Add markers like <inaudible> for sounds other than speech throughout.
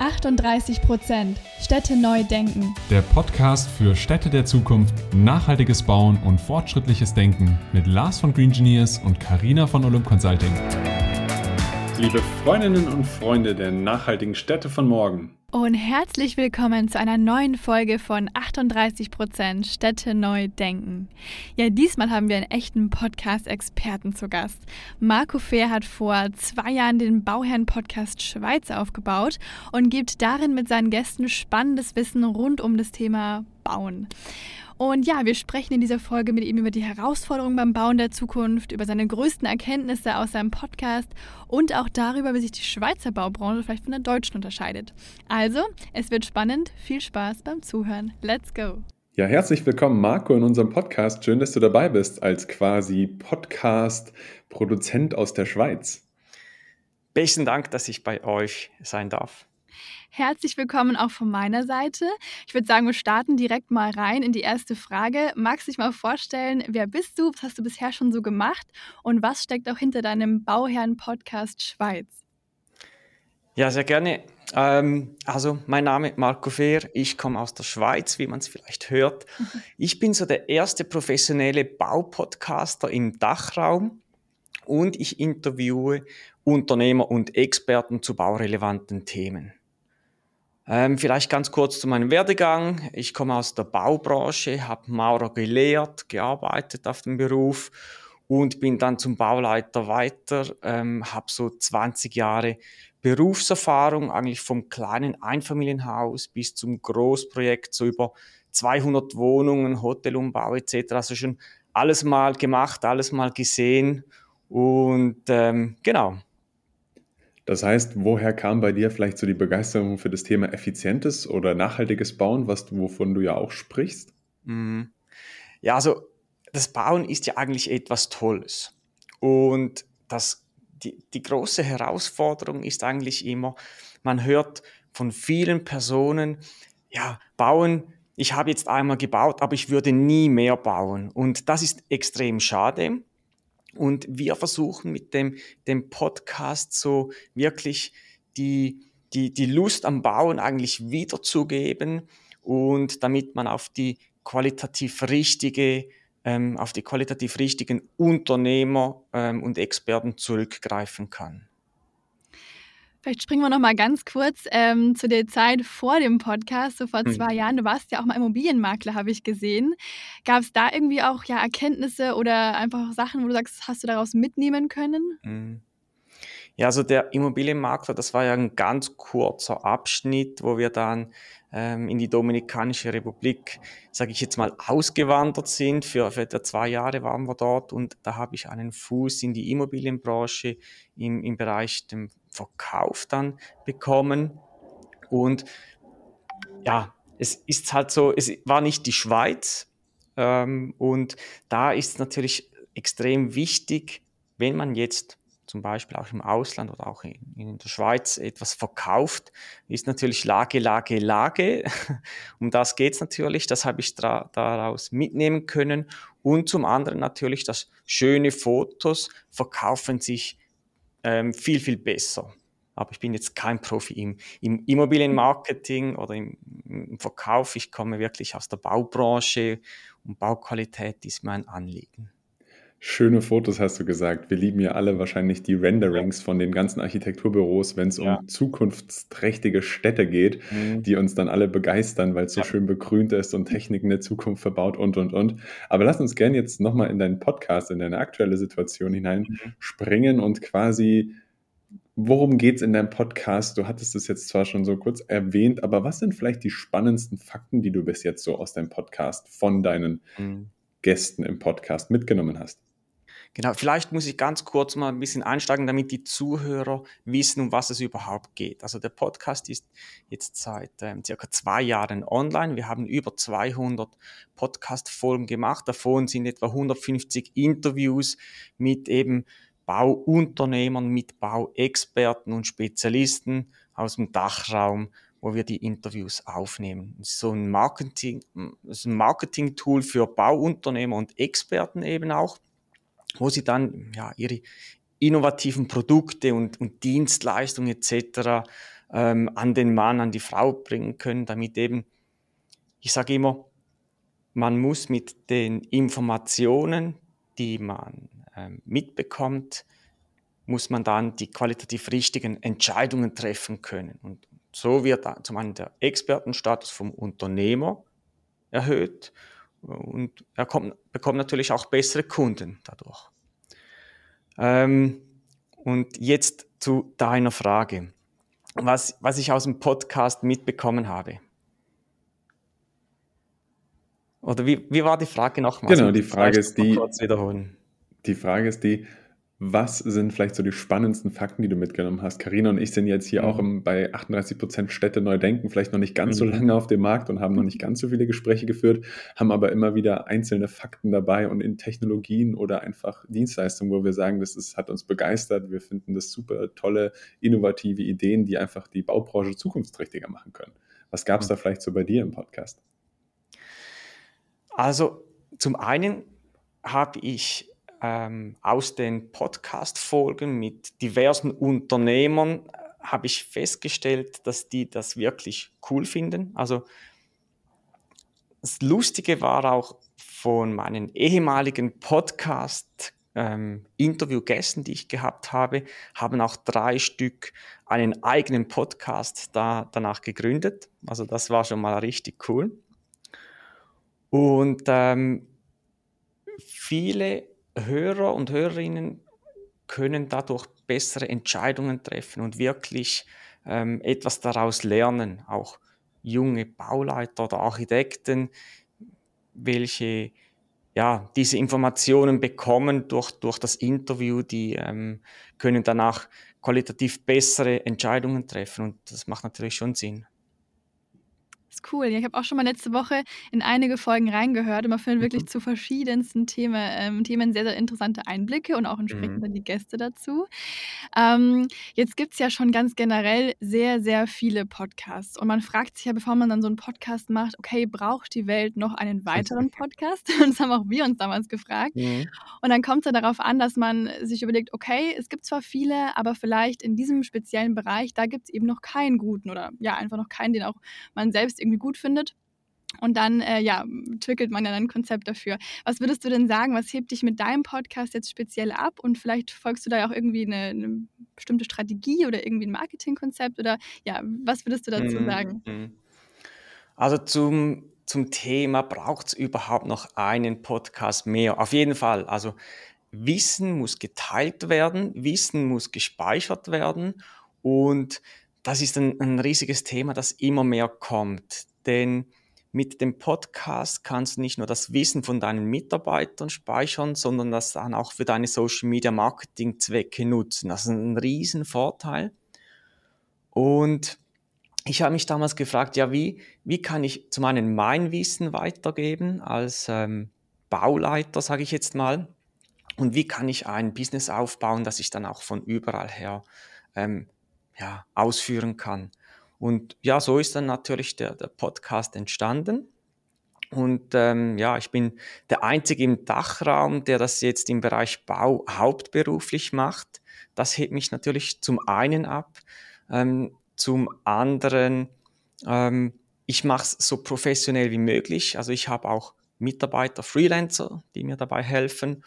38 Prozent. Städte neu denken. Der Podcast für Städte der Zukunft, nachhaltiges Bauen und fortschrittliches Denken mit Lars von Green Engineers und Karina von Olymp Consulting. Liebe Freundinnen und Freunde der nachhaltigen Städte von morgen. Und herzlich willkommen zu einer neuen Folge von 38% Städte neu denken. Ja, diesmal haben wir einen echten Podcast-Experten zu Gast. Marco Fehr hat vor zwei Jahren den Bauherren-Podcast Schweiz aufgebaut und gibt darin mit seinen Gästen spannendes Wissen rund um das Thema Bauen. Und ja, wir sprechen in dieser Folge mit ihm über die Herausforderungen beim Bauen der Zukunft, über seine größten Erkenntnisse aus seinem Podcast und auch darüber, wie sich die Schweizer Baubranche vielleicht von der deutschen unterscheidet. Also, es wird spannend. Viel Spaß beim Zuhören. Let's go! Ja, herzlich willkommen, Marco, in unserem Podcast. Schön, dass du dabei bist als quasi Podcast-Produzent aus der Schweiz. Besten Dank, dass ich bei euch sein darf. Herzlich willkommen auch von meiner Seite. Ich würde sagen, wir starten direkt mal rein in die erste Frage. Magst du dich mal vorstellen, wer bist du, was hast du bisher schon so gemacht und was steckt auch hinter deinem Bauherren-Podcast Schweiz? Ja, sehr gerne. Ähm, also, mein Name ist Marco Fehr, ich komme aus der Schweiz, wie man es vielleicht hört. <laughs> Ich bin so der erste professionelle Baupodcaster im Dachraum und ich interviewe Unternehmer und Experten zu baurelevanten Themen. Ähm, vielleicht ganz kurz zu meinem Werdegang. Ich komme aus der Baubranche, habe Maurer gelehrt, gearbeitet auf dem Beruf und bin dann zum Bauleiter weiter, ähm, habe so 20 Jahre Berufserfahrung, eigentlich vom kleinen Einfamilienhaus bis zum Großprojekt, so über 200 Wohnungen, Hotelumbau etc. Also schon alles mal gemacht, alles mal gesehen und ähm, genau, das heißt, woher kam bei dir vielleicht so die Begeisterung für das Thema effizientes oder nachhaltiges Bauen, was, wovon du ja auch sprichst? Mhm. Ja, also das Bauen ist ja eigentlich etwas Tolles. Und das, die, die große Herausforderung ist eigentlich immer, man hört von vielen Personen, ja, bauen, ich habe jetzt einmal gebaut, aber ich würde nie mehr bauen. Und das ist extrem schade, und wir versuchen mit dem, dem Podcast so wirklich die, die, die Lust am Bauen eigentlich wiederzugeben und damit man auf die qualitativ richtige ähm, auf die qualitativ richtigen Unternehmer ähm, und Experten zurückgreifen kann. Vielleicht springen wir noch mal ganz kurz ähm, zu der Zeit vor dem Podcast, so vor mhm. zwei Jahren. Du warst ja auch mal Immobilienmakler, habe ich gesehen. Gab es da irgendwie auch ja, Erkenntnisse oder einfach Sachen, wo du sagst, hast du daraus mitnehmen können? Mhm. Ja, also der Immobilienmakler, das war ja ein ganz kurzer Abschnitt, wo wir dann ähm, in die Dominikanische Republik, sage ich jetzt mal, ausgewandert sind. Für, für etwa zwei Jahre waren wir dort und da habe ich einen Fuß in die Immobilienbranche im, im Bereich dem Verkauf dann bekommen. Und ja, es ist halt so, es war nicht die Schweiz. Ähm, und da ist es natürlich extrem wichtig, wenn man jetzt zum Beispiel auch im Ausland oder auch in, in der Schweiz etwas verkauft, ist natürlich Lage, Lage, Lage. <laughs> um das geht es natürlich, das habe ich daraus mitnehmen können. Und zum anderen natürlich, dass schöne Fotos verkaufen sich ähm, viel, viel besser. Aber ich bin jetzt kein Profi im, im Immobilienmarketing oder im, im Verkauf. Ich komme wirklich aus der Baubranche und Bauqualität ist mein Anliegen. Schöne Fotos hast du gesagt. Wir lieben ja alle wahrscheinlich die Renderings von den ganzen Architekturbüros, wenn es ja. um zukunftsträchtige Städte geht, mhm. die uns dann alle begeistern, weil es so ja. schön begrünt ist und Techniken der Zukunft verbaut und, und, und. Aber lass uns gerne jetzt nochmal in deinen Podcast, in deine aktuelle Situation hinein mhm. springen und quasi Worum geht es in deinem Podcast? Du hattest es jetzt zwar schon so kurz erwähnt, aber was sind vielleicht die spannendsten Fakten, die du bis jetzt so aus deinem Podcast von deinen mhm. Gästen im Podcast mitgenommen hast? Genau, vielleicht muss ich ganz kurz mal ein bisschen einsteigen, damit die Zuhörer wissen, um was es überhaupt geht. Also der Podcast ist jetzt seit ähm, circa zwei Jahren online. Wir haben über 200 Podcast-Folgen gemacht. Davon sind etwa 150 Interviews mit eben Bauunternehmern, mit Bauexperten und Spezialisten aus dem Dachraum, wo wir die Interviews aufnehmen. Ist so ein Marketing, ein Marketing-Tool für Bauunternehmer und Experten eben auch wo sie dann ja, ihre innovativen Produkte und, und Dienstleistungen etc. ähm, an den Mann, an die Frau bringen können, damit eben, ich sage immer, man muss mit den Informationen, die man ähm, mitbekommt, muss man dann die qualitativ richtigen Entscheidungen treffen können. Und so wird zum einen der Expertenstatus vom Unternehmer erhöht und er kommt, bekommt natürlich auch bessere Kunden dadurch. Ähm, und jetzt zu deiner Frage, was, was ich aus dem Podcast mitbekommen habe. Oder wie, wie war die Frage nochmal? Genau, die Frage ist die, die Frage ist die, was sind vielleicht so die spannendsten Fakten, die du mitgenommen hast? Karina und ich sind jetzt hier mhm. auch im, bei 38 Prozent Städte neu denken, vielleicht noch nicht ganz mhm. so lange auf dem Markt und haben noch nicht ganz so viele Gespräche geführt, haben aber immer wieder einzelne Fakten dabei und in Technologien oder einfach Dienstleistungen, wo wir sagen, das ist, hat uns begeistert. Wir finden das super tolle, innovative Ideen, die einfach die Baubranche zukunftsträchtiger machen können. Was gab es mhm. da vielleicht so bei dir im Podcast? Also zum einen habe ich ähm, aus den Podcast-Folgen mit diversen Unternehmern äh, habe ich festgestellt, dass die das wirklich cool finden. Also das Lustige war auch von meinen ehemaligen Podcast ähm, Interviewgästen, die ich gehabt habe, haben auch drei Stück einen eigenen Podcast da, danach gegründet. Also das war schon mal richtig cool. Und ähm, viele Hörer und Hörerinnen können dadurch bessere Entscheidungen treffen und wirklich ähm, etwas daraus lernen. Auch junge Bauleiter oder Architekten, welche ja, diese Informationen bekommen durch, durch das Interview, die ähm, können danach qualitativ bessere Entscheidungen treffen und das macht natürlich schon Sinn ist cool. ich habe auch schon mal letzte Woche in einige Folgen reingehört und man findet wirklich mhm. zu verschiedensten Themen, ähm, Themen sehr, sehr interessante Einblicke und auch entsprechend mhm. die Gäste dazu. Ähm, jetzt gibt es ja schon ganz generell sehr, sehr viele Podcasts und man fragt sich ja, bevor man dann so einen Podcast macht, okay, braucht die Welt noch einen weiteren Podcast? <laughs> Und das haben auch wir uns damals gefragt. Mhm. Und dann kommt es ja darauf an, dass man sich überlegt, okay, es gibt zwar viele, aber vielleicht in diesem speziellen Bereich, da gibt es eben noch keinen guten oder ja, einfach noch keinen, den auch man selbst irgendwie gut findet. Und dann, äh, ja, entwickelt man dann ein Konzept dafür. Was würdest du denn sagen? Was hebt dich mit deinem Podcast jetzt speziell ab? Und vielleicht folgst du da ja auch irgendwie eine, eine bestimmte Strategie oder irgendwie ein Marketingkonzept? Oder ja, was würdest du dazu mhm. sagen? Mhm. Also zum, zum Thema, braucht es überhaupt noch einen Podcast mehr? Auf jeden Fall. Also Wissen muss geteilt werden, Wissen muss gespeichert werden und das ist ein, ein riesiges Thema, das immer mehr kommt. Denn mit dem Podcast kannst du nicht nur das Wissen von deinen Mitarbeitern speichern, sondern das dann auch für deine Social Media Marketing Zwecke nutzen. Das ist ein riesen Vorteil. Und ich habe mich damals gefragt, ja, wie, wie kann ich zum einen mein Wissen weitergeben als ähm, Bauleiter, sage ich jetzt mal, und wie kann ich ein Business aufbauen, das ich dann auch von überall her ähm, ja, ausführen kann. Und ja, so ist dann natürlich der, der Podcast entstanden. Und ähm, ja, ich bin der Einzige im Dachraum, der das jetzt im Bereich Bau hauptberuflich macht. Das hebt mich natürlich zum einen ab. Ähm, zum anderen, ähm, ich mache es so professionell wie möglich. Also ich habe auch Mitarbeiter, Freelancer, die mir dabei helfen.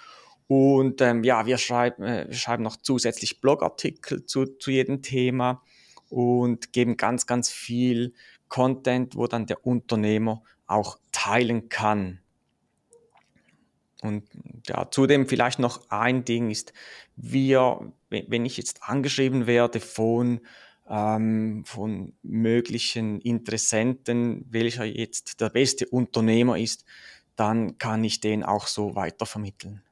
Und ähm, ja, wir schreiben, äh, wir schreiben noch zusätzlich Blogartikel zu, zu jedem Thema und geben ganz, ganz viel Content, wo dann der Unternehmer auch teilen kann. Und ja, zudem vielleicht noch ein Ding ist, wir, wenn ich jetzt angeschrieben werde von, ähm, von möglichen Interessenten, welcher jetzt der beste Unternehmer ist, dann kann ich den auch so weitervermitteln.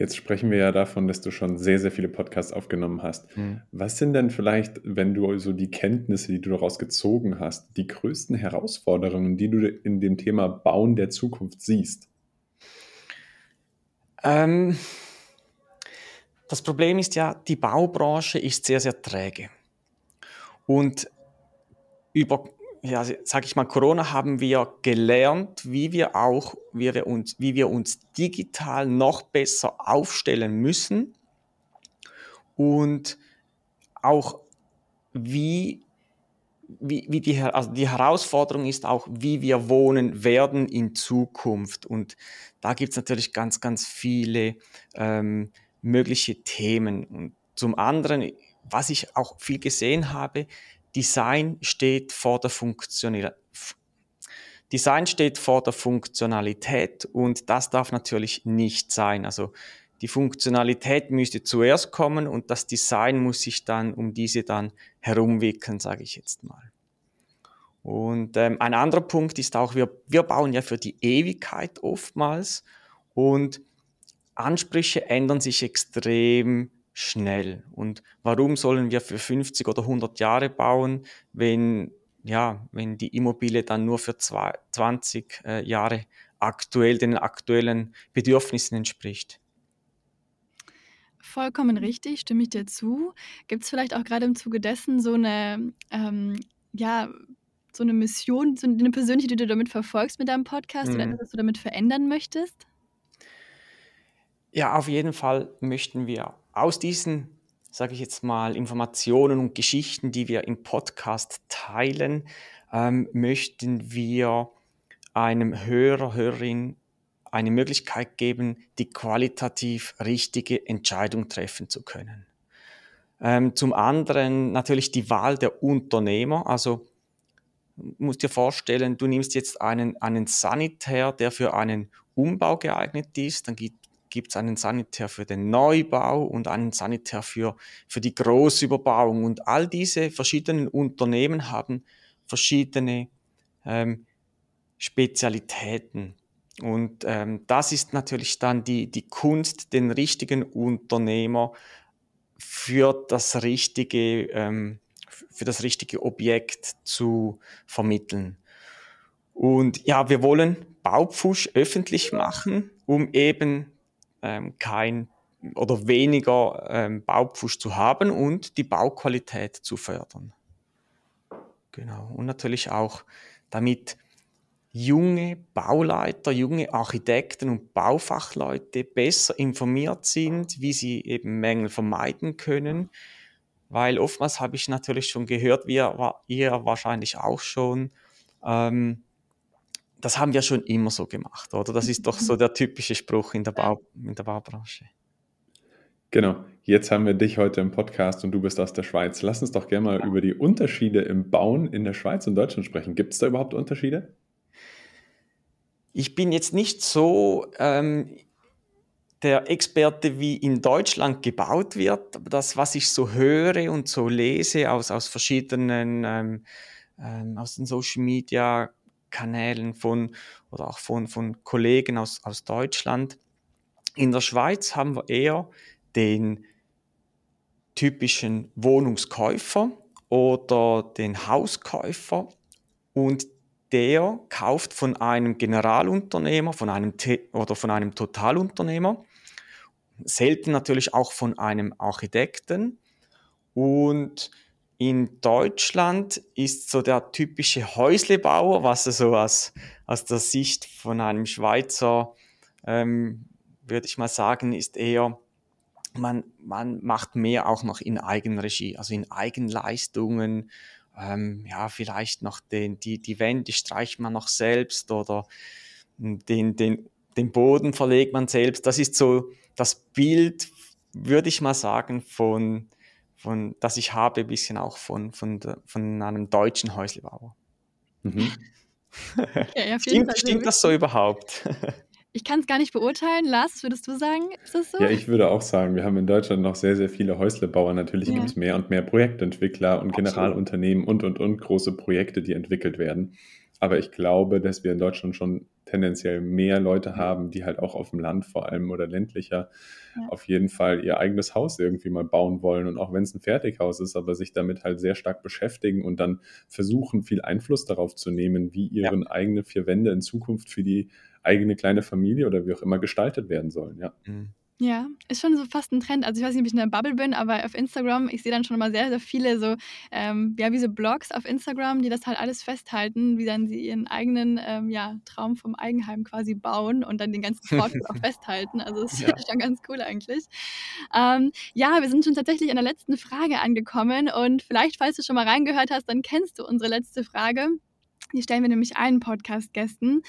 Jetzt sprechen wir ja davon, dass du schon sehr, sehr viele Podcasts aufgenommen hast. Mhm. Was sind denn vielleicht, wenn du so die Kenntnisse, die du daraus gezogen hast, die größten Herausforderungen, die du in dem Thema Bauen der Zukunft siehst? Ähm, das Problem ist ja, die Baubranche ist sehr, sehr träge. Und über ja, sag ich mal, Corona haben wir gelernt, wie wir auch, wie wir uns, wie wir uns digital noch besser aufstellen müssen und auch wie, wie, wie die, also die Herausforderung ist auch, wie wir wohnen werden in Zukunft. Und da gibt es natürlich ganz, ganz viele ähm, mögliche Themen. Und zum anderen, was ich auch viel gesehen habe, Design steht vor der Funktionalität. Design steht vor der Funktionalität und das darf natürlich nicht sein. Also die Funktionalität müsste zuerst kommen und das Design muss sich dann um diese dann herumwickeln, sage ich jetzt mal. Und ähm, ein anderer Punkt ist auch, wir, wir bauen ja für die Ewigkeit oftmals und Ansprüche ändern sich extrem schnell. Und warum sollen wir für 50 oder 100 Jahre bauen, wenn, ja, wenn die Immobilie dann nur für zwei, 20 äh, Jahre aktuell den aktuellen Bedürfnissen entspricht? Vollkommen richtig, stimme ich dir zu. Gibt es vielleicht auch gerade im Zuge dessen so eine, ähm, ja, so eine Mission, so eine persönliche, die du damit verfolgst mit deinem Podcast mhm. oder etwas, was du damit verändern möchtest? Ja, auf jeden Fall möchten wir aus diesen, sage ich jetzt mal, Informationen und Geschichten, die wir im Podcast teilen, ähm, möchten wir einem Hörer, Hörerin eine Möglichkeit geben, die qualitativ richtige Entscheidung treffen zu können. Ähm, zum anderen natürlich die Wahl der Unternehmer. Also musst dir vorstellen, du nimmst jetzt einen, einen Sanitär, der für einen Umbau geeignet ist, dann gibt gibt es einen Sanitär für den Neubau und einen Sanitär für, für die Großüberbauung. Und all diese verschiedenen Unternehmen haben verschiedene ähm, Spezialitäten. Und ähm, das ist natürlich dann die, die Kunst, den richtigen Unternehmer für das richtige, ähm, für das richtige Objekt zu vermitteln. Und ja, wir wollen Baupfusch öffentlich machen, um eben ähm, kein oder weniger ähm, Baupfusch zu haben und die Bauqualität zu fördern. Genau. Und natürlich auch, damit junge Bauleiter, junge Architekten und Baufachleute besser informiert sind, wie sie eben Mängel vermeiden können. Weil oftmals habe ich natürlich schon gehört, wie ihr wahrscheinlich auch schon, ähm, das haben wir schon immer so gemacht, oder? Das ist doch so der typische Spruch in der, Bau, in der Baubranche. Genau, jetzt haben wir dich heute im Podcast und du bist aus der Schweiz. Lass uns doch gerne mal über die Unterschiede im Bauen in der Schweiz und Deutschland sprechen. Gibt es da überhaupt Unterschiede? Ich bin jetzt nicht so ähm, der Experte, wie in Deutschland gebaut wird. Aber das, was ich so höre und so lese aus, aus verschiedenen, ähm, ähm, aus den Social Media Kanälen von oder auch von, von Kollegen aus, aus Deutschland. In der Schweiz haben wir eher den typischen Wohnungskäufer oder den Hauskäufer und der kauft von einem Generalunternehmer, von einem oder von einem Totalunternehmer, selten natürlich auch von einem Architekten und in Deutschland ist so der typische Häuslebauer, was so aus, aus der Sicht von einem Schweizer, ähm, würde ich mal sagen, ist eher, man, man macht mehr auch noch in Eigenregie, also in Eigenleistungen. Ähm, ja, vielleicht noch den, die, die Wände streicht man noch selbst oder den, den, den Boden verlegt man selbst. Das ist so das Bild, würde ich mal sagen, von, von, das ich habe, ein bisschen auch von, von, von einem deutschen Häuslebauer. Mhm. <laughs> Ja, ja, stimmt, stimmt das so überhaupt? <laughs> Ich kann es gar nicht beurteilen. Lars, würdest du sagen, ist das so? Ja, ich würde auch sagen, wir haben in Deutschland noch sehr, sehr viele Häuslebauer. Natürlich ja. gibt es mehr und mehr Projektentwickler und Generalunternehmen und, und, und große Projekte, die entwickelt werden. Aber ich glaube, dass wir in Deutschland schon tendenziell mehr Leute haben, die halt auch auf dem Land vor allem oder ländlicher ja. auf jeden Fall ihr eigenes Haus irgendwie mal bauen wollen. Und auch wenn es ein Fertighaus ist, aber sich damit halt sehr stark beschäftigen und dann versuchen, viel Einfluss darauf zu nehmen, wie ihre ja. eigenen vier Wände in Zukunft für die eigene kleine Familie oder wie auch immer gestaltet werden sollen. Ja. Mhm. Ja, ist schon so fast ein Trend. Also ich weiß nicht, ob ich in der Bubble bin, aber auf Instagram, ich sehe dann schon mal sehr, sehr viele so, ähm, ja, wie so Blogs auf Instagram, die das halt alles festhalten, wie dann sie ihren eigenen ähm, ja, Traum vom Eigenheim quasi bauen und dann den ganzen Fortschritt auch <laughs> festhalten. Also das ja. ist schon ganz cool eigentlich. Ähm, ja, wir sind schon tatsächlich an der letzten Frage angekommen und vielleicht, falls du schon mal reingehört hast, dann kennst du unsere letzte Frage. Die stellen wir nämlich allen Podcast-Gästen.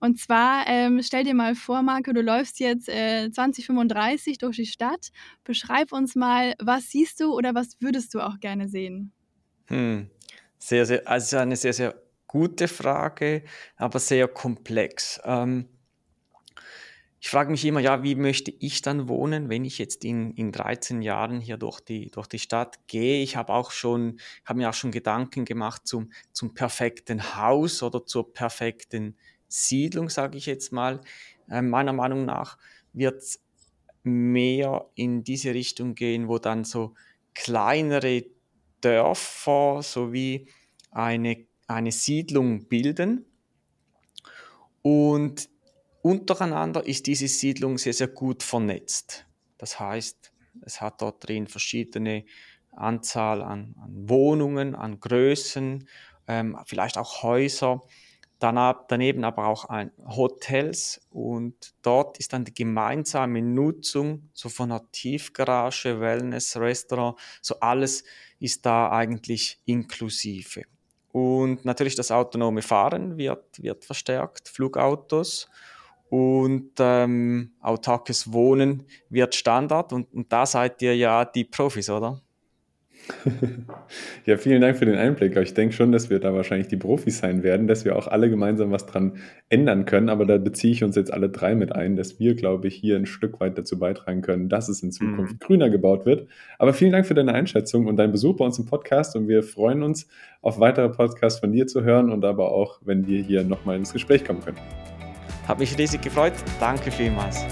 Und zwar, ähm, stell dir mal vor, Marco, du läufst jetzt äh, 2035 durch die Stadt. Beschreib uns mal, was siehst du oder was würdest du auch gerne sehen? Hm. Sehr, sehr, also eine sehr, sehr gute Frage, aber sehr komplex. Ähm, ich frage mich immer, ja, wie möchte ich dann wohnen, wenn ich jetzt in, in 13 Jahren hier durch die, durch die Stadt gehe? Ich habe auch schon, habe mir auch schon Gedanken gemacht zum, zum perfekten Haus oder zur perfekten Siedlung, sage ich jetzt mal. Äh, meiner Meinung nach wird es mehr in diese Richtung gehen, wo dann so kleinere Dörfer sowie eine, eine Siedlung bilden. Und Untereinander ist diese Siedlung sehr, sehr gut vernetzt. Das heißt, es hat dort drin verschiedene Anzahl an, an Wohnungen, an Größen, ähm, vielleicht auch Häuser, danab, daneben aber auch ein Hotels und dort ist dann die gemeinsame Nutzung so von einer Tiefgarage, Wellness, Restaurant, so alles ist da eigentlich inklusive. Und natürlich das autonome Fahren wird, wird verstärkt, Flugautos und ähm, autarkes Wohnen wird Standard und, und da seid ihr ja die Profis, oder? <laughs> ja, vielen Dank für den Einblick. Ich denke schon, dass wir da wahrscheinlich die Profis sein werden, dass wir auch alle gemeinsam was dran ändern können. Aber da beziehe ich uns jetzt alle drei mit ein, dass wir, glaube ich, hier ein Stück weit dazu beitragen können, dass es in Zukunft mhm. grüner gebaut wird. Aber vielen Dank für deine Einschätzung und deinen Besuch bei uns im Podcast. Und wir freuen uns auf weitere Podcasts von dir zu hören und aber auch, wenn wir hier nochmal ins Gespräch kommen können. Hat mich riesig gefreut. Danke vielmals.